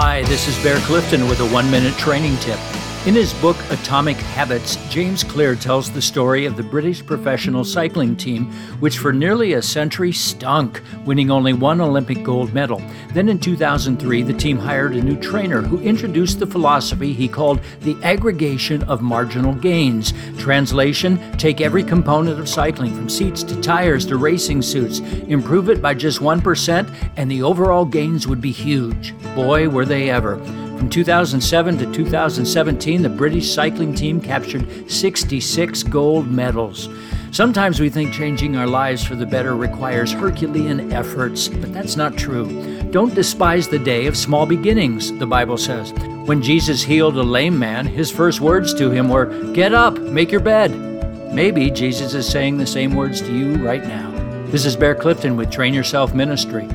Hi, this is Bear Clifton with a one minute training tip. In his book Atomic Habits, James Clear tells the story of the British professional cycling team, which for nearly a century stunk, winning only one Olympic gold medal. Then in 2003, the team hired a new trainer who introduced the philosophy he called the aggregation of marginal gains. Translation Take every component of cycling, from seats to tires to racing suits, improve it by just 1%, and the overall gains would be huge. Boy, were they ever. From 2007 to 2017, the British cycling team captured 66 gold medals. Sometimes we think changing our lives for the better requires Herculean efforts, but that's not true. Don't despise the day of small beginnings, the Bible says. When Jesus healed a lame man, his first words to him were, Get up, make your bed. Maybe Jesus is saying the same words to you right now. This is Bear Clifton with Train Yourself Ministry.